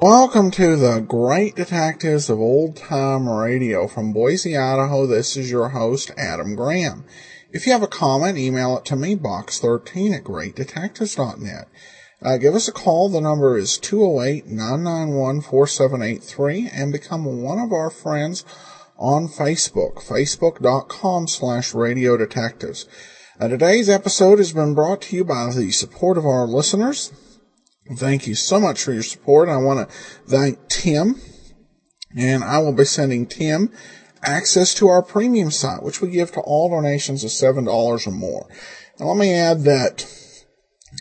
Welcome to the Great Detectives of Old Time Radio from Boise, Idaho. This is your host, Adam Graham. If you have a comment, email it to me, box13 at greatdetectives.net. Uh, give us a call. The number is 208-991-4783 and become one of our friends on Facebook, facebook.com slash radio detectives. Uh, today's episode has been brought to you by the support of our listeners. Thank you so much for your support. I want to thank Tim, and I will be sending Tim access to our premium site, which we give to all donations of $7 or more. Now, let me add that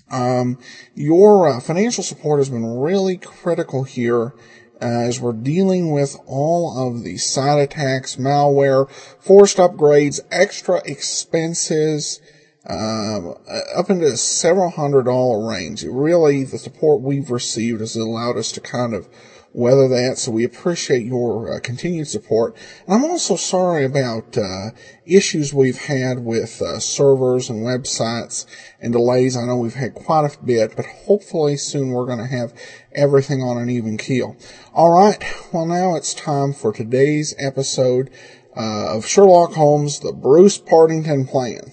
um, your uh, financial support has been really critical here as we're dealing with all of the side attacks, malware, forced upgrades, extra expenses, um, up into several hundred dollar range. Really, the support we've received has allowed us to kind of weather that. So we appreciate your uh, continued support. And I'm also sorry about uh, issues we've had with uh, servers and websites and delays. I know we've had quite a bit, but hopefully soon we're going to have everything on an even keel. All right. Well, now it's time for today's episode uh, of Sherlock Holmes: The Bruce Partington Plan.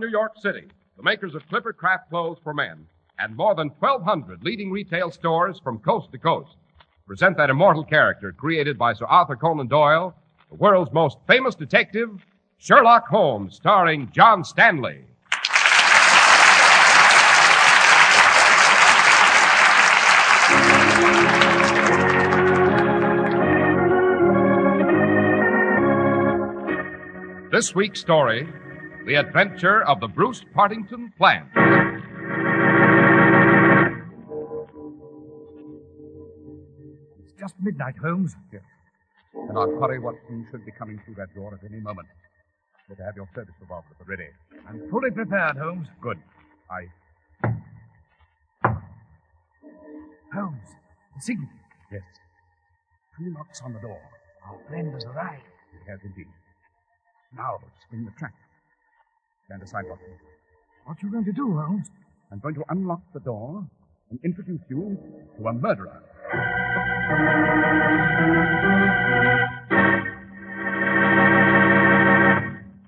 New York City, the makers of Clipper Craft Clothes for Men and more than 1,200 leading retail stores from coast to coast present that immortal character created by Sir Arthur Conan Doyle, the world's most famous detective, Sherlock Holmes, starring John Stanley. This week's story The Adventure of the Bruce Partington Plan. It's just midnight, Holmes. Yes. And I'll hurry Watson should be coming through that door at any moment. Better have your service revolver at the ready. I'm fully prepared, Holmes. Good. I. Holmes, the signal. Yes. Two knocks on the door. Our friend has arrived. He has indeed. Now, spring the trap. Stand aside, Watson. What are you going to do, Holmes? I'm going to unlock the door and introduce you to a murderer.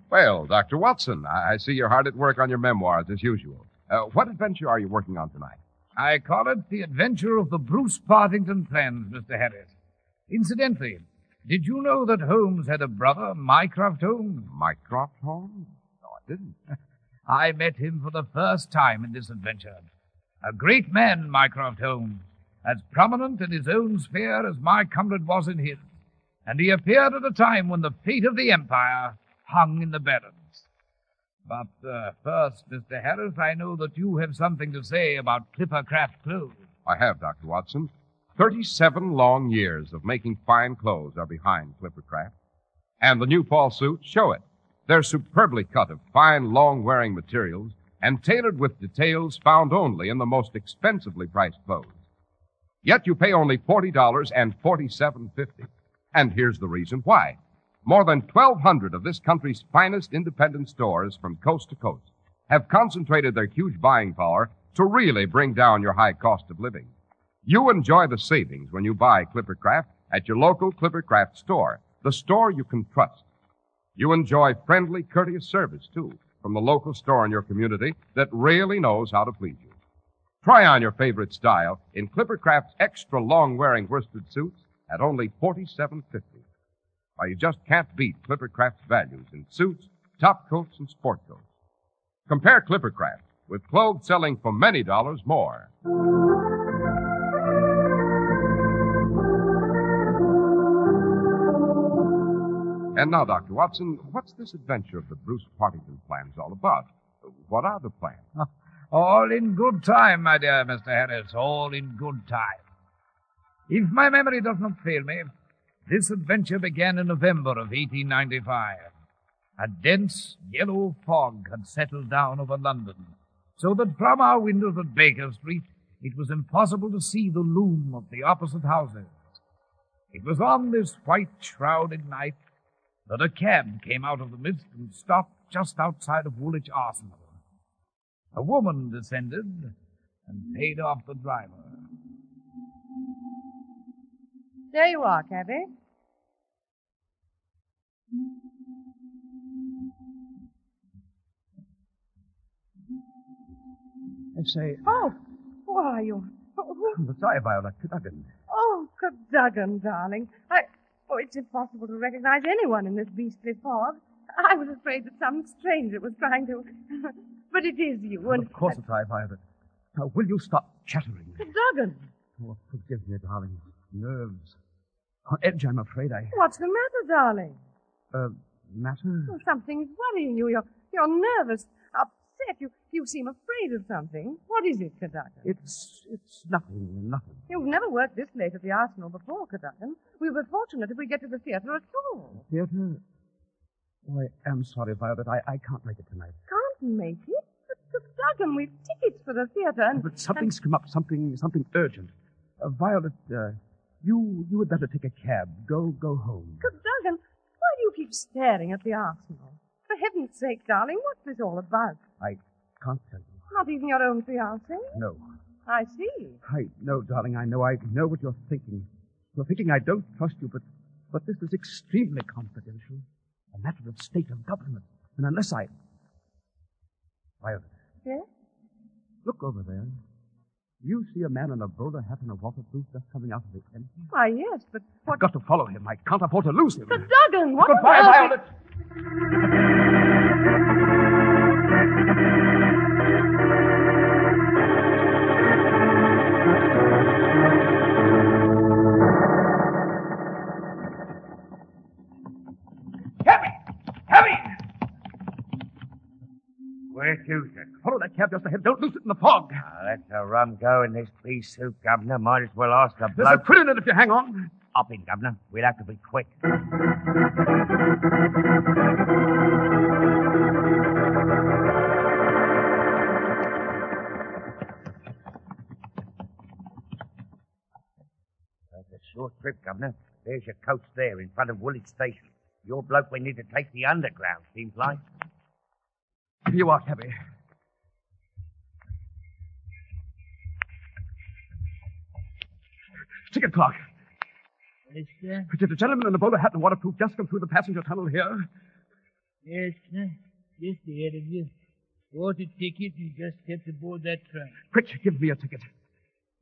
Well, Dr. Watson, I I see you're hard at work on your memoirs as usual. Uh, what adventure are you working on tonight? I call it the adventure of the Bruce Partington plans, Mr. Harris. Incidentally, did you know that Holmes had a brother, Mycroft Holmes? Mycroft Holmes? I met him for the first time in this adventure. A great man, Mycroft Holmes, as prominent in his own sphere as my comrade was in his. And he appeared at a time when the fate of the Empire hung in the balance. But uh, first, Mr. Harris, I know that you have something to say about Clippercraft clothes. I have, Dr. Watson. Thirty-seven long years of making fine clothes are behind Clippercraft. And the new fall suits show it. They're superbly cut of fine, long-wearing materials and tailored with details found only in the most expensively priced clothes. Yet you pay only $40 and $47.50. And here's the reason why. More than 1,200 of this country's finest independent stores from coast to coast have concentrated their huge buying power to really bring down your high cost of living. You enjoy the savings when you buy Clippercraft at your local Clippercraft store, the store you can trust. You enjoy friendly, courteous service, too, from the local store in your community that really knows how to please you. Try on your favorite style in Clippercraft's extra long-wearing worsted suits at only $47.50. Why, you just can't beat Clippercraft's values in suits, top coats, and sport coats. Compare Clippercraft with clothes selling for many dollars more. And now, Dr. Watson, what's this adventure of the Bruce Partington plans all about? What are the plans? All in good time, my dear Mr. Harris. All in good time. If my memory does not fail me, this adventure began in November of 1895. A dense yellow fog had settled down over London, so that from our windows at Baker Street it was impossible to see the loom of the opposite houses. It was on this white shrouded night that a cab came out of the mist and stopped just outside of Woolwich Arsenal. A woman descended and paid off the driver. There you are, cabby. I say, Oh, who are you. Oh, I'm sorry, Violet. Cadogan. Oh, Cadogan, darling. I. Oh, it's impossible to recognize anyone in this beastly fog. I was afraid that some stranger was trying to. but it is you, and. Of course it's I, Violet. Now, will you stop chattering? Cadogan, Oh, forgive me, darling. Nerves. On edge, I'm afraid I. what's the matter, darling? Uh, matter? Oh, something's worrying you. You're, you're nervous, upset. You, you seem afraid of something. What is it, Cadogan? It's, it's nothing, nothing. You've never worked this late at the Arsenal before, Cadogan. We were fortunate if we get to the theatre at all. Theatre? Oh, I am sorry, Violet. I, I can't make it tonight. Can't make it? But, Cadogan, we've tickets for the theatre and... But something's come up, something, something urgent. Uh, Violet, uh, you, you had better take a cab. Go, go home. Cadogan, why do you keep staring at the Arsenal? For heaven's sake, darling, what's this all about? I can't tell you. Not even your own fiancé? No. I see. I know, darling, I know. I know what you're thinking. You're thinking I don't trust you, but, but this is extremely confidential. A matter of state of government. And unless I... Violet, Yes? look over there. You see a man in a bowler hat and a waterproof just coming out of the empty? Why, yes, but what... I've got to follow him. I can't afford to lose him. Cadogan, what Goodbye, earth- Violet. Where to, sir? Follow that cab just ahead. Don't lose it the fog. Ah, that's a rum go in this pea soup, Governor. Might as well ask the bloke. There's a thrill in it if you hang on. Hop in, Governor. We'll have to be quick. That's a short trip, Governor. There's your coach there in front of Woolwich Station. Your bloke we need to take the underground, seems like. Here you are, cabby. Ticket clock. Yes, sir. Did the gentleman in the bowler hat and waterproof just come through the passenger tunnel here? Yes, sir. Just ahead of you. Bought a ticket and just stepped aboard that train. Quick, give me a ticket.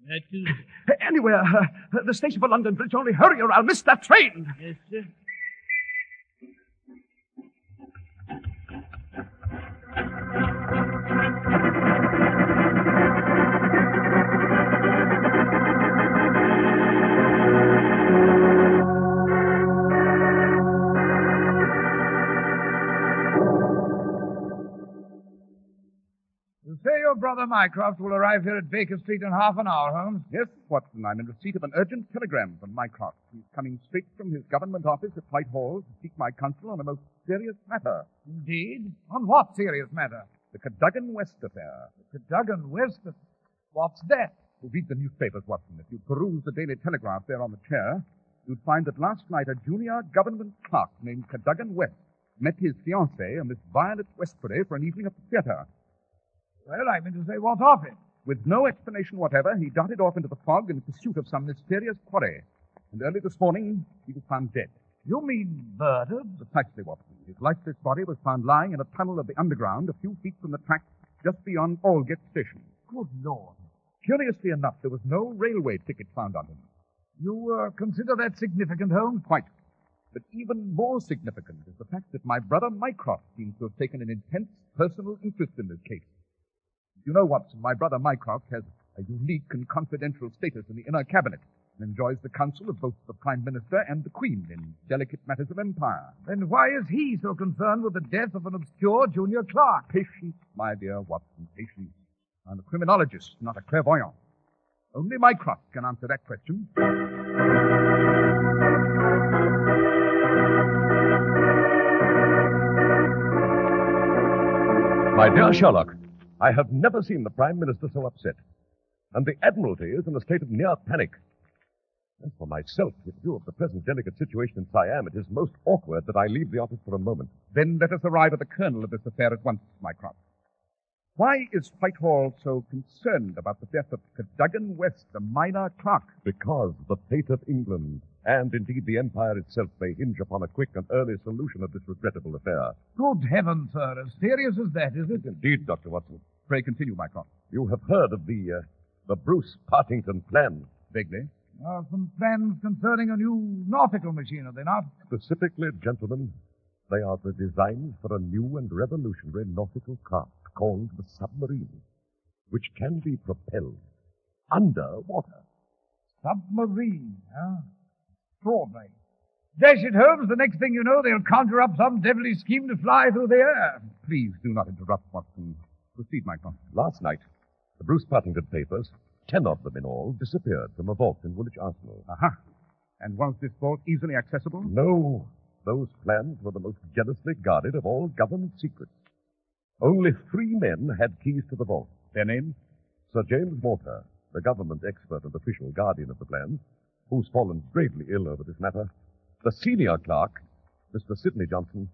That too. Anywhere. Uh, the station for London Bridge. Only hurry or I'll miss that train. Yes, sir. Brother Mycroft will arrive here at Baker Street in half an hour, Holmes? Yes, Watson. I'm in receipt of an urgent telegram from Mycroft. He's coming straight from his government office at Whitehall to seek my counsel on a most serious matter. Indeed. On what serious matter? The Cadogan West affair. The Cadogan West. affair? What's that? Read the newspapers, Watson. If you peruse the Daily Telegraph there on the chair, you'd find that last night a junior government clerk named Cadogan West met his fiancée, a Miss Violet Westbury, for an evening at the theatre. Well, I mean to say, what of it? With no explanation whatever, he darted off into the fog in pursuit of some mysterious quarry. And early this morning, he was found dead. You mean murdered? Precisely, Watson. His lifeless body was found lying in a tunnel of the underground a few feet from the track just beyond Aldgate Station. Good Lord. Curiously enough, there was no railway ticket found on him. You uh, consider that significant, Holmes? Quite. But even more significant is the fact that my brother Mycroft seems to have taken an intense personal interest in this case. You know, Watson, my brother Mycroft has a unique and confidential status in the inner cabinet. and enjoys the counsel of both the Prime Minister and the Queen in delicate matters of empire. Then why is he so concerned with the death of an obscure junior clerk? Patience, my dear Watson, patience. I'm a criminologist, not a clairvoyant. Only Mycroft can answer that question. My dear Sherlock, I have never seen the Prime Minister so upset. And the Admiralty is in a state of near panic. As for myself, with view of the present delicate situation in Siam, it is most awkward that I leave the office for a moment. Then let us arrive at the kernel of this affair at once, Mycroft. Why is Whitehall so concerned about the death of Cadogan West, a minor clerk? Because the fate of England, and indeed the Empire itself, may hinge upon a quick and early solution of this regrettable affair. Good heavens, sir, as serious as that, is it? Indeed, Dr. Watson. Pray continue, Mycroft. You have heard of the, uh, the Bruce Partington plan. Vaguely. Uh, some plans concerning a new nautical machine, are they not? Specifically, gentlemen, they are the designs for a new and revolutionary nautical craft called the submarine, which can be propelled under water. Submarine, huh? Extraordinary. Dash it, Holmes, the next thing you know, they'll conjure up some devilish scheme to fly through the air. Please do not interrupt, Watson. Proceed. Last night, the Bruce Partington papers, ten of them in all, disappeared from a vault in Woolwich Arsenal. Aha. And was this vault easily accessible? No, those plans were the most jealously guarded of all government secrets. Only three men had keys to the vault. Their names? Sir James Walter, the government expert and official guardian of the plans, who's fallen gravely ill over this matter, the senior clerk, Mr. Sidney Johnson,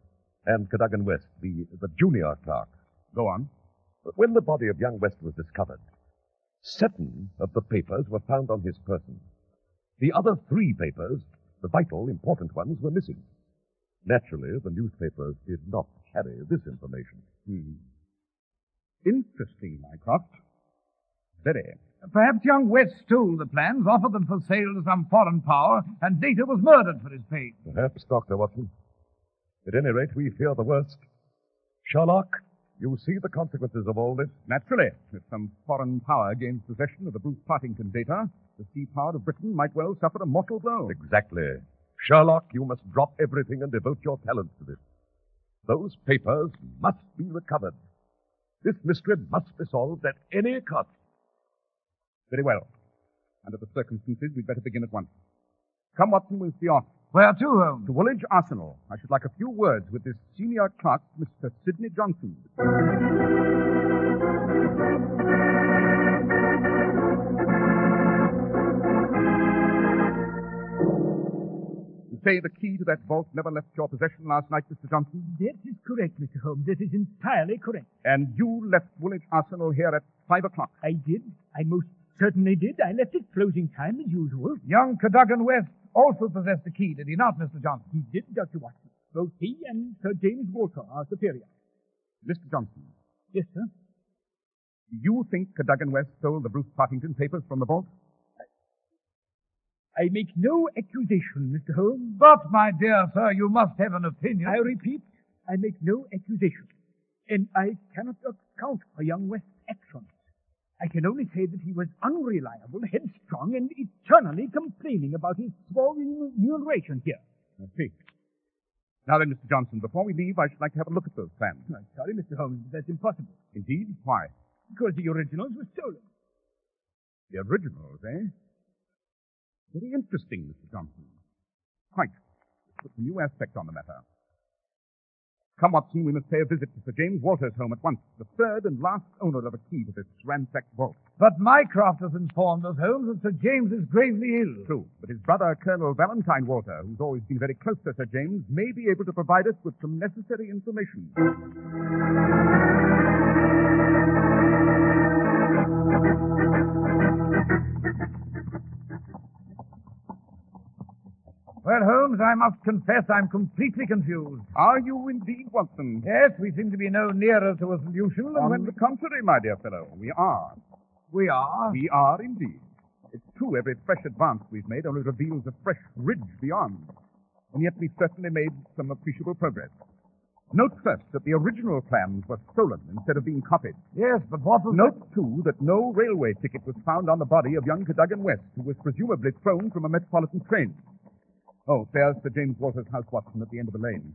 and Cadogan West, the, the junior clerk. Go on. But when the body of young West was discovered, seven of the papers were found on his person. The other three papers, the vital, important ones, were missing. Naturally, the newspapers did not carry this information. Hmm. Interesting, Mycroft. Very. Perhaps young West stole the plans, offered them for sale to some foreign power, and later was murdered for his pains. Perhaps, Dr. Watson. At any rate, we fear the worst. Sherlock, you see the consequences of all this? Naturally, if some foreign power gains possession of the Bruce Partington data, the sea power of Britain might well suffer a mortal blow. Exactly. Sherlock, you must drop everything and devote your talents to this. Those papers must be recovered. This mystery must be solved at any cost. Very well. Under the circumstances, we'd better begin at once. Come, Watson, we'll see off. Where to, Holmes? To Woolwich Arsenal. I should like a few words with this senior clerk, Mr. Sidney Johnson. You say the key to that vault never left your possession last night, Mr. Johnson? That is correct, Mr. Holmes. That is entirely correct. And you left Woolwich Arsenal here at five o'clock. I did. I most certainly did. I left at closing time as usual. Young Cadogan West also possessed the key, did he not, Mr. Johnson? He did, Dr. Watson. Both he and Sir James Walter are superior. Mr. Johnson, Yes, sir. do you think Cadogan West stole the Bruce Partington papers from the vault? I make no accusation, Mr. Holmes. But, my dear sir, you must have an opinion. I repeat, I make no accusation. And I cannot account for young West's actions. I can only say that he was unreliable, headstrong, and eternally complaining about his small remuneration here. I see. Now then, Mr. Johnson, before we leave, I should like to have a look at those plans. I'm sorry, Mr. Holmes, but that's impossible. Indeed? Why? Because the originals were stolen. The originals, eh? Very interesting, Mr. Johnson. Quite. It puts a new aspect on the matter. Come, Watson, we must pay a visit to Sir James Walter's home at once, the third and last owner of a key to this ransacked vault. But Mycroft has informed us, Holmes, that Sir James is gravely ill. True, but his brother, Colonel Valentine Walter, who's always been very close to Sir James, may be able to provide us with some necessary information. Well, Holmes, I must confess I'm completely confused. Are you indeed, Watson? Yes, we seem to be no nearer to a solution than On when the contrary, my dear fellow, we are. we are. We are indeed. It's true, every fresh advance we've made only reveals a fresh ridge beyond. And yet we've certainly made some appreciable progress. Note first that the original plans were stolen instead of being copied. Yes, but what was Note, too, that no railway ticket was found on the body of young Cadogan West, who was presumably thrown from a metropolitan train. Oh, there's Sir James Walter's house, Watson, at the end of the lane.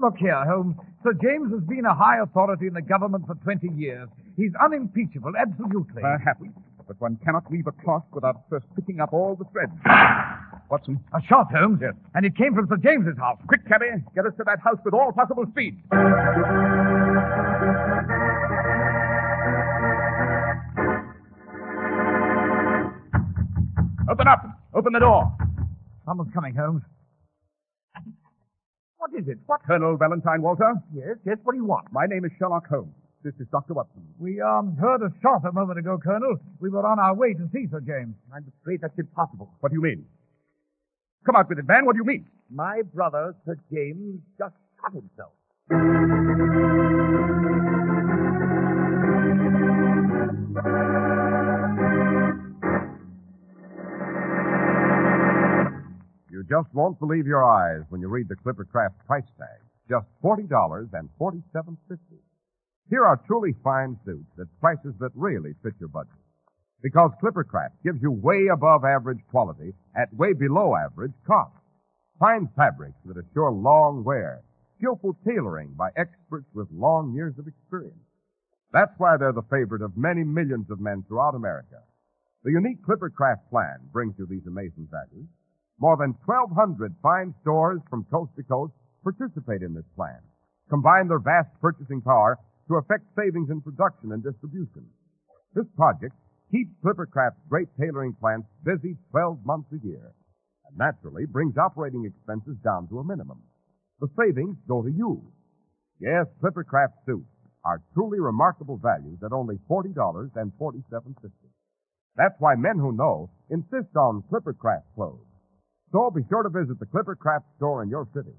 Look here, Holmes. Sir James has been a high authority in the government for 20 years. He's unimpeachable, absolutely. Perhaps, but one cannot weave a cloth without first picking up all the threads. Watson. a shot, Holmes? Yes. And it came from Sir James's house. Quick, cabby, get us to that house with all possible speed. Open up. Open the door. Someone's coming, Holmes. What is it? What? Colonel Valentine Walter? Yes, yes, what do you want? My name is Sherlock Holmes. This is Dr. Watson. We, um, heard a shot a moment ago, Colonel. We were on our way to see Sir James. I'm afraid that's impossible. What do you mean? Come out with it, man. What do you mean? My brother, Sir James, just shot himself. You just won't believe your eyes when you read the Clippercraft price tag. Just $40 and 47 Here are truly fine suits at prices that really fit your budget. Because Clippercraft gives you way above average quality at way below average cost. Fine fabrics that assure long wear. Skillful tailoring by experts with long years of experience. That's why they're the favorite of many millions of men throughout America. The unique Clippercraft plan brings you these amazing values. More than 1,200 fine stores from coast to coast participate in this plan. Combine their vast purchasing power to effect savings in production and distribution. This project keeps Clippercraft's great tailoring plants busy 12 months a year and naturally brings operating expenses down to a minimum. The savings go to you. Yes, Clippercraft suits are truly remarkable values at only $40.47. That's why men who know insist on Clippercraft clothes. So be sure to visit the Clippercraft store in your city.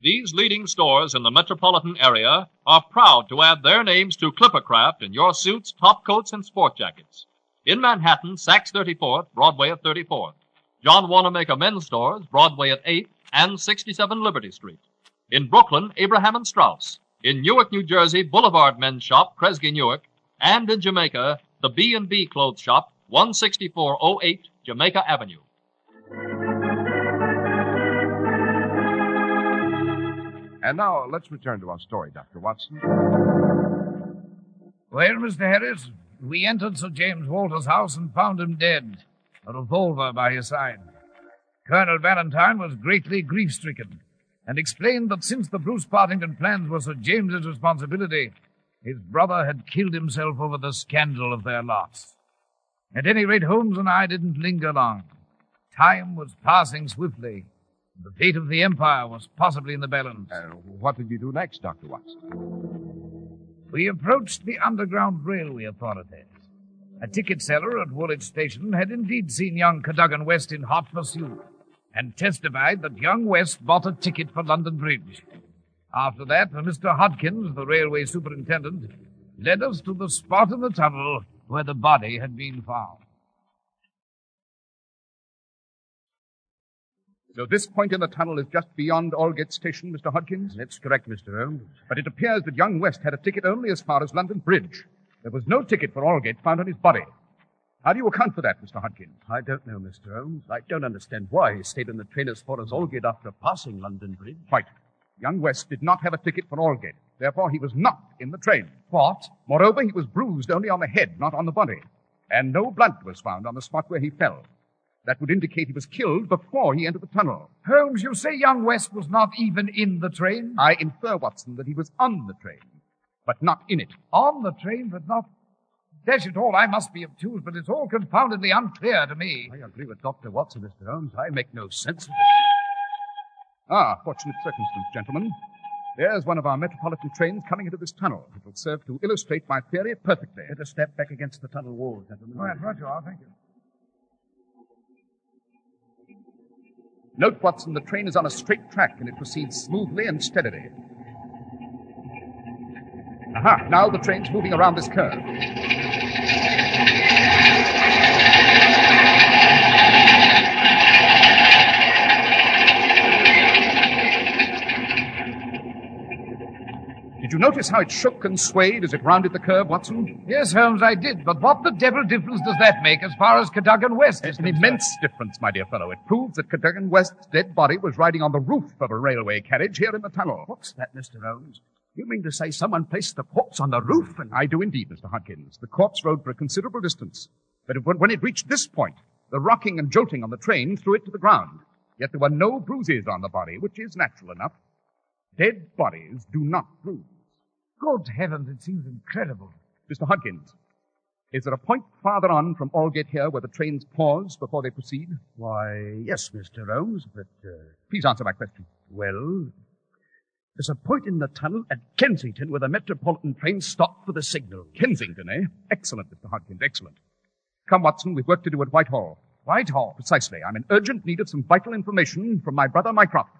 These leading stores in the metropolitan area are proud to add their names to Clippercraft in your suits, top coats, and sport jackets. In Manhattan, Saks 34th, Broadway at 34th. John Wanamaker Men's Stores, Broadway at 8th and 67 Liberty Street. In Brooklyn, Abraham and Straus. In Newark, New Jersey, Boulevard Men's Shop, Kresge Newark. And in Jamaica, the B&B Clothes Shop, 16408 Jamaica Avenue. And now let's return to our story, Dr. Watson. Well, Mr. Harris, we entered Sir James Walter's house and found him dead, a revolver by his side. Colonel Valentine was greatly grief stricken and explained that since the Bruce Partington plans were Sir James's responsibility, his brother had killed himself over the scandal of their loss. At any rate, Holmes and I didn't linger long. Time was passing swiftly. The fate of the Empire was possibly in the balance. Uh, what did you do next, Dr. Watson? We approached the Underground Railway authorities. A ticket seller at Woolwich Station had indeed seen young Cadogan West in hot pursuit and testified that young West bought a ticket for London Bridge. After that, Mr. Hodkins, the railway superintendent, led us to the spot in the tunnel where the body had been found. So this point in the tunnel is just beyond Aldgate Station, Mr. Hodkins? That's correct, Mr. Holmes. But it appears that young West had a ticket only as far as London Bridge. There was no ticket for Aldgate found on his body. How do you account for that, Mr. Hodkins? I don't know, Mr. Holmes. I don't understand why he stayed in the train as far as Aldgate after passing London Bridge. Quite. Young West did not have a ticket for Aldgate. Therefore, he was not in the train. What? Moreover, he was bruised only on the head, not on the body. And no blood was found on the spot where he fell. That would indicate he was killed before he entered the tunnel. Holmes, you say young West was not even in the train? I infer, Watson, that he was on the train, but not in it. On the train, but not. Dash it all, I must be obtuse, but it's all confoundedly unclear to me. I agree with Dr. Watson, Mr. Holmes. I make no sense of it. Ah, fortunate circumstance, gentlemen. There's one of our metropolitan trains coming into this tunnel. It will serve to illustrate my theory perfectly. Better step back against the tunnel wall, gentlemen. Right, right you are, thank you. Note, Watson, the train is on a straight track and it proceeds smoothly and steadily. Aha, now the train's moving around this curve. You notice how it shook and swayed as it rounded the curve, Watson? Yes, Holmes, I did. But what the devil difference does that make as far as Cadogan West is An concerned? immense difference, my dear fellow. It proves that Cadogan West's dead body was riding on the roof of a railway carriage here in the tunnel. What's that, Mr. Holmes? You mean to say someone placed the corpse on the roof and... I do indeed, Mr. Hodgkins. The corpse rode for a considerable distance. But it- when it reached this point, the rocking and jolting on the train threw it to the ground. Yet there were no bruises on the body, which is natural enough. Dead bodies do not bruise. Good heavens, it seems incredible. Mr. Hodgkins, is there a point farther on from Aldgate here where the trains pause before they proceed? Why, yes, Mr. Holmes, but, uh, Please answer my question. well, there's a point in the tunnel at Kensington where the Metropolitan train stopped for the signal. Kensington, eh? Excellent, Mr. Hodgkins, excellent. Come, Watson, we've work to do at Whitehall. Whitehall. Precisely. I'm in urgent need of some vital information from my brother Mycroft.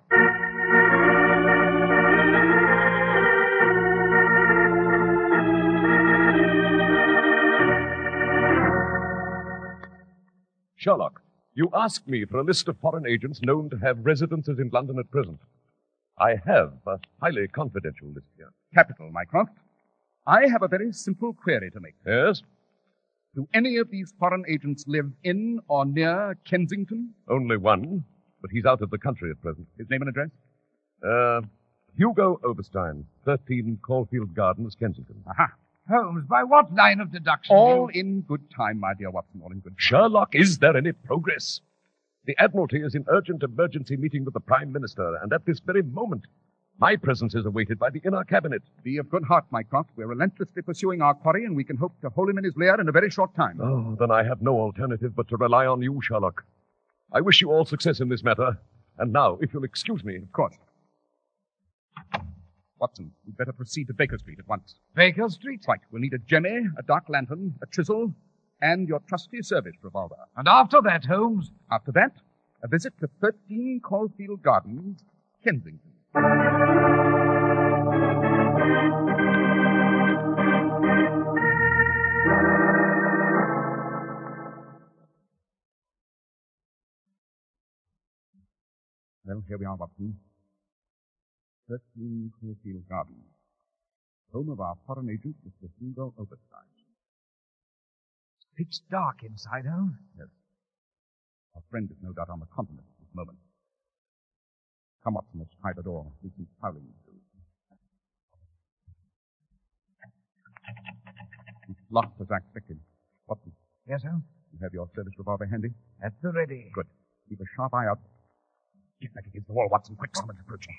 Sherlock, you asked me for a list of foreign agents known to have residences in London at present. I have a highly confidential list here. Capital, Mycroft. I have a very simple query to make. Yes? Do any of these foreign agents live in or near Kensington? Only one, but he's out of the country at present. His name and address? Uh, Hugo Oberstein, 13 Caulfield Gardens, Kensington. Aha. Holmes, by what line of deduction? All you- in good time, my dear Watson, all in good time. Sherlock, is there any progress? The Admiralty is in urgent emergency meeting with the Prime Minister, and at this very moment, my presence is awaited by the inner cabinet. Be of good heart, Mycroft. We're relentlessly pursuing our quarry, and we can hope to hold him in his lair in a very short time. Oh, then I have no alternative but to rely on you, Sherlock. I wish you all success in this matter. And now, if you'll excuse me, Of course. Watson, we'd better proceed to Baker Street at once. Baker Street. Right. We'll need a jemmy, a dark lantern, a chisel, and your trusty service revolver. And after that, Holmes, After that, a visit to 13 Caulfield Gardens, Kensington. Well, here we are, Watson. 13 Caulfield Gardens. Home of our foreign agent, Mr. Hugo Oberstein. it's pitch dark inside, Holmes. Yes. Our friend is no doubt on the continent at this moment. Come, let's try the door. There's some prowling to do. It's locked as I expected. Watson, Yes, Holmes. you have your service revolver handy? At the ready. Good. Keep a sharp eye out. Get back against the wall, Watson. Quick, someone's approaching.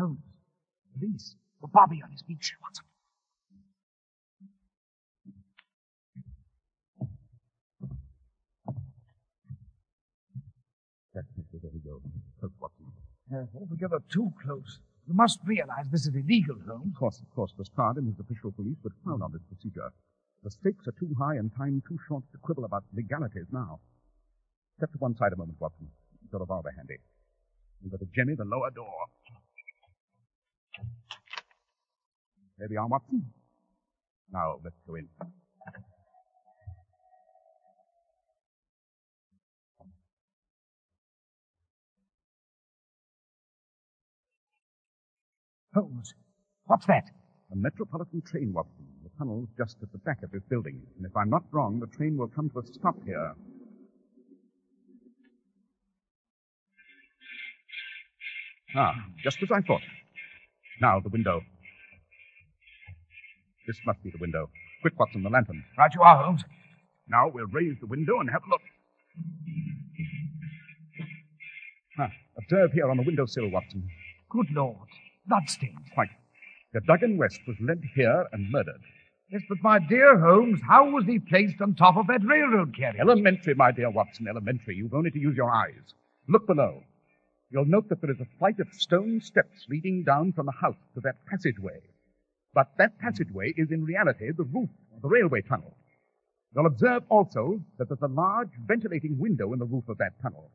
Holmes. Police. The Bobby on his beach, Watson. That's Mr. There we go. Close, Watson. Altogether too close. You must realize this is illegal, Holmes. Of course, of course, Lestrade and his official police would frown on this procedure. The stakes are too high and time too short to quibble about legalities now. Step to one side a moment, Watson. Your revolver handy. And go to Jemmy, the lower door. There we are, Watson. Now, let's go in. Holmes, what's that? A metropolitan train, Watson. The tunnel's just at the back of this building. And if I'm not wrong, the train will come to a stop here. Ah, just as I thought. Now, the window. This must be the window. Quick, Watson, the lantern. Right you are, Holmes. Now we'll raise the window and have a look. Ah, observe here on the windowsill, Watson. Good Lord. Bloodstains. Quite. Cadogan West was led here and murdered. Yes, but my dear Holmes, how was he placed on top of that railroad carriage? Elementary, my dear Watson, elementary. You've only to use your eyes. Look below. You'll note that there is a flight of stone steps leading down from the house to that passageway. But that passageway is in reality the roof of the railway tunnel. You'll observe also that there's a large ventilating window in the roof of that tunnel.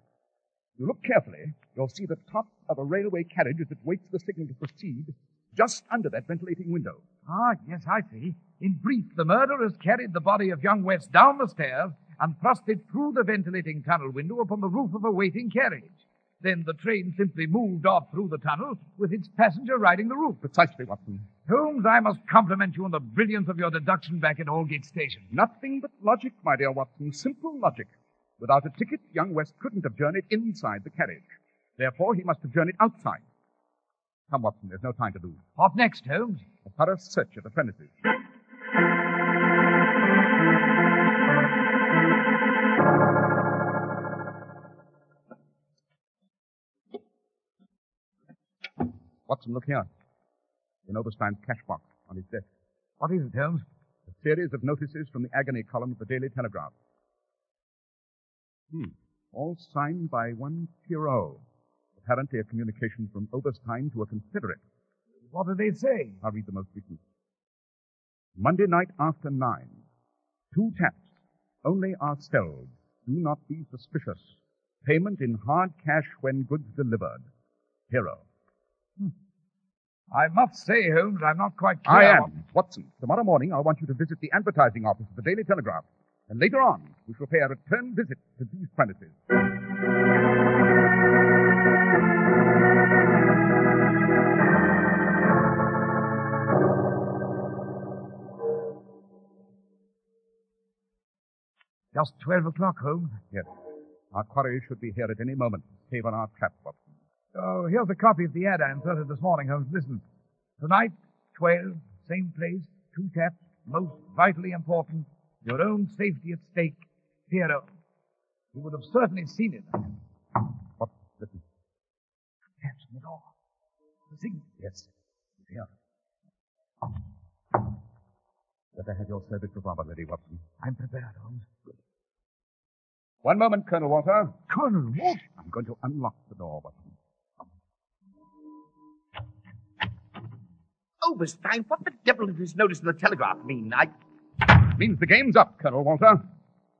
If you look carefully, you'll see the top of a railway carriage as it waits the signal to proceed, just under that ventilating window. Ah, yes, I see. In brief, the murderers carried the body of young West down the stairs and thrust it through the ventilating tunnel window upon the roof of a waiting carriage. Then the train simply moved off through the tunnel with its passenger riding the roof. Precisely, Watson. Holmes, I must compliment you on the brilliance of your deduction back at Aldgate Station. Nothing but logic, my dear Watson. Simple logic. Without a ticket, young West couldn't have journeyed inside the carriage. Therefore, he must have journeyed outside. Come, Watson, there's no time to lose. What next, Holmes? A thorough search of the premises. Watson, look here. In Oberstein's cash box on his desk. What is it, Holmes? A series of notices from the agony column of the Daily Telegraph. Hmm. All signed by one Pierrot. Apparently a communication from Oberstein to a confederate. What do they say? I'll read the most recent. Monday night after nine. Two taps. Only ourselves. Do not be suspicious. Payment in hard cash when goods delivered. Pierrot. Hmm. I must say, Holmes, I'm not quite clear. I am. Watson, tomorrow morning I want you to visit the advertising office of the Daily Telegraph. And later on, we shall pay a return visit to these premises. Just 12 o'clock, Holmes. Yes. Our quarry should be here at any moment save on our trap, Watson. Oh, here's a copy of the ad I inserted this morning, Holmes. Listen. Tonight, 12, same place, two taps, most vitally important, your own safety at stake, Pierrot. You would have certainly seen it. What? Listen. Taps on the door. The signal. Yes. It's here. Better have your service revolver ready, Watson. I'm prepared, Holmes. One moment, Colonel Walter. Colonel, what? I'm going to unlock the door, Watson. Oberstein, what the devil does this notice in the telegraph mean? I. Means the game's up, Colonel Walter.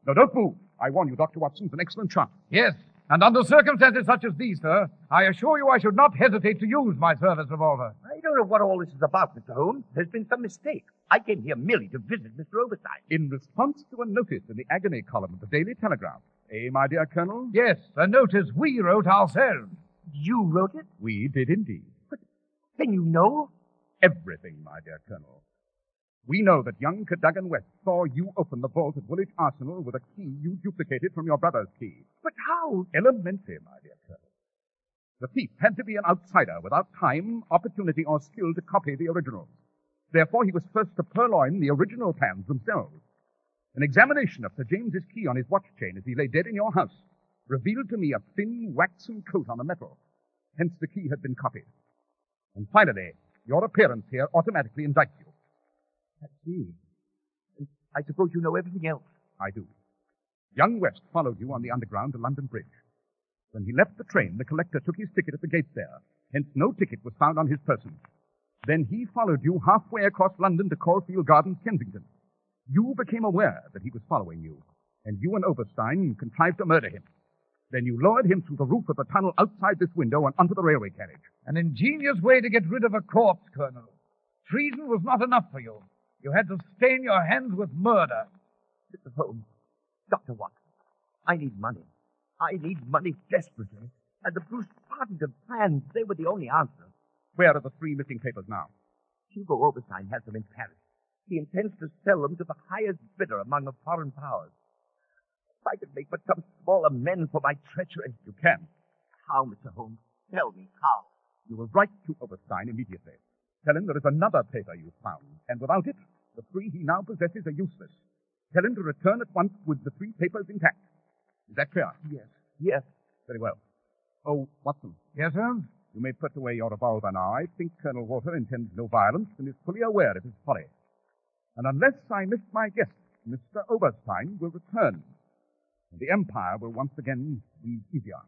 No, don't move. I warn you, Dr. Watson's an excellent shot. Yes, and under circumstances such as these, sir, I assure you I should not hesitate to use my service revolver. I don't know what all this is about, Mr. Holmes. There's been some mistake. I came here merely to visit Mr. Oberstein. In response to a notice in the agony column of the Daily Telegraph. Eh, my dear Colonel? Yes, a notice we wrote ourselves. You wrote it? We did indeed. But Then you know? Everything, my dear Colonel. We know that young Cadogan West saw you open the vault at Woolwich Arsenal with a key you duplicated from your brother's key. But how? Elementary, my dear Colonel. The thief had to be an outsider without time, opportunity, or skill to copy the originals. Therefore, he was first to purloin the original plans themselves. An examination of Sir James's key on his watch chain as he lay dead in your house revealed to me a thin, waxen coat on the metal. Hence, the key had been copied. And finally, your appearance here automatically indicts you. I see. I suppose you know everything else. I do. Young West followed you on the underground to London Bridge. When he left the train, the collector took his ticket at the gate there. Hence, no ticket was found on his person. Then he followed you halfway across London to Caulfield Gardens, Kensington. You became aware that he was following you, and you and Oberstein contrived to murder him. Then you lowered him through the roof of the tunnel outside this window and onto the railway carriage. An ingenious way to get rid of a corpse, Colonel. Treason was not enough for you. You had to stain your hands with murder. Mr. Holmes, Dr. Watson, I need money. I need money desperately. And the Bruce Partington plans, they were the only answer. Where are the three missing papers now? Hugo Oberstein has them in Paris. He intends to sell them to the highest bidder among the foreign powers. I could make but some small amends for my treachery. You can. How, Mr. Holmes? Tell me how. You will write to Oberstein immediately. Tell him there is another paper you found, and without it, the three he now possesses are useless. Tell him to return at once with the three papers intact. Is that clear? Yes. Yes. Very well. Oh, Watson, Yes, Holmes? you may put away your revolver now. I think Colonel Walter intends no violence and is fully aware of his folly. And unless I miss my guess, Mr. Oberstein will return. The Empire will once again be easier.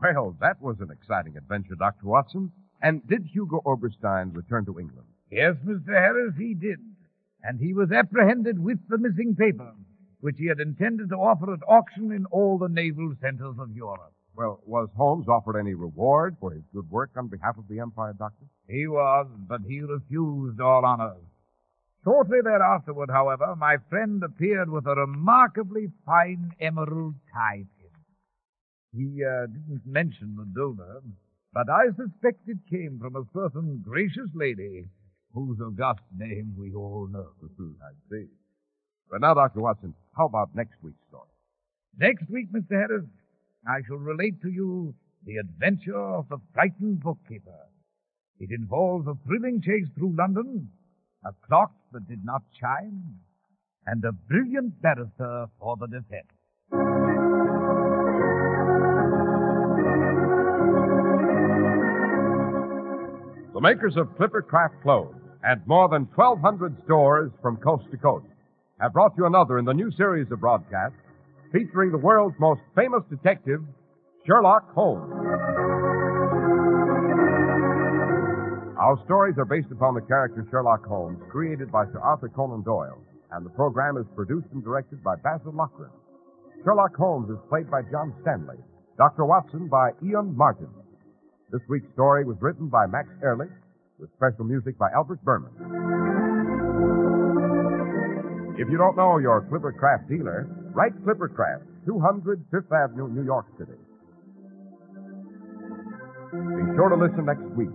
Well, that was an exciting adventure, Dr. Watson. And did Hugo Oberstein return to England? Yes, Mr. Harris, he did. And he was apprehended with the missing paper, which he had intended to offer at auction in all the naval centers of Europe. Well, was Holmes offered any reward for his good work on behalf of the Empire, Doctor? He was, but he refused all honors. Shortly thereafterward, however, my friend appeared with a remarkably fine emerald tie pin. He uh, didn't mention the donor, but I suspect it came from a certain gracious lady whose august name we all know. I see. But now, Dr. Watson, how about next week's story? Next week, Mr. Harris, I shall relate to you the adventure of the frightened bookkeeper. It involves a thrilling chase through London, a clock that did not chime, and a brilliant barrister for the defense. The makers of Clipper Craft clothes and more than 1,200 stores from coast to coast have brought you another in the new series of broadcasts featuring the world's most famous detective, Sherlock Holmes. Our stories are based upon the character Sherlock Holmes, created by Sir Arthur Conan Doyle, and the program is produced and directed by Basil Loughrane. Sherlock Holmes is played by John Stanley, Dr. Watson by Ian Martin. This week's story was written by Max Ehrlich, with special music by Albert Berman. If you don't know your Clipper Craft dealer, write Clipper Craft, 200 Fifth Avenue, New York City. Be sure to listen next week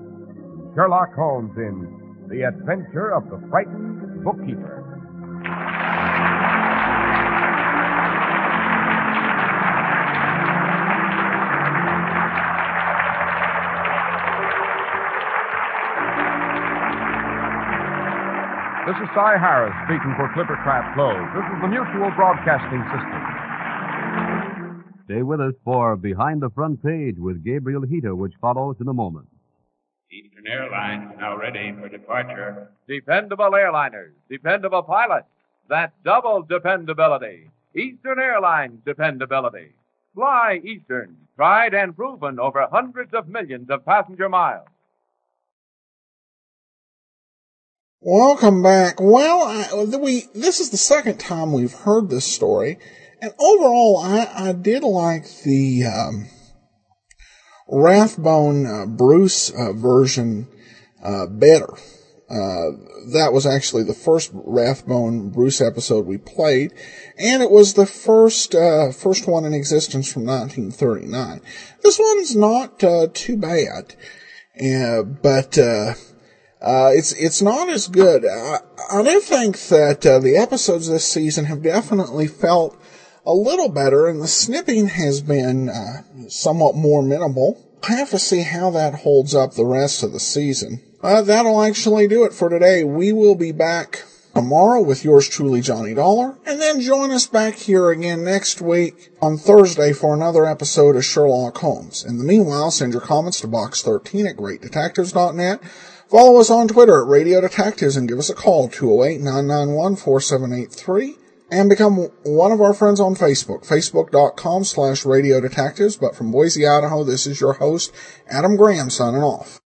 Sherlock Holmes in The Adventure of the Frightened Bookkeeper. This is Cy Harris speaking for Clipper Craft Clothes. This is the Mutual Broadcasting System. Stay with us for Behind the Front Page with Gabriel Heatter, which follows in a moment. Eastern Airlines now ready for departure. Dependable airliners, dependable pilots. That double dependability. Eastern Airlines dependability. Fly Eastern, tried and proven over hundreds of millions of passenger miles. Welcome back. Well, I, we this is the second time we've heard this story, and overall, I, I did like the um, Rathbone uh, Bruce uh, version uh, better. Uh, that was actually the first Rathbone Bruce episode we played, and it was the first uh, first one in existence from 1939. This one's not uh, too bad, but uh, it's it's not as good. I, I do think that uh, the episodes this season have definitely felt a little better, and the snipping has been uh, somewhat more minimal. I have to see how that holds up the rest of the season. Uh, that'll actually do it for today. We will be back tomorrow with yours truly, Johnny Dollar, and then join us back here again next week on Thursday for another episode of Sherlock Holmes. In the meanwhile, send your comments to box13 at greatdetectives.net. Follow us on Twitter at Radio Detectives and give us a call, 208-991-4783. And become one of our friends on Facebook, facebook.com slash Radio Detectives. But from Boise, Idaho, this is your host, Adam Graham, signing off.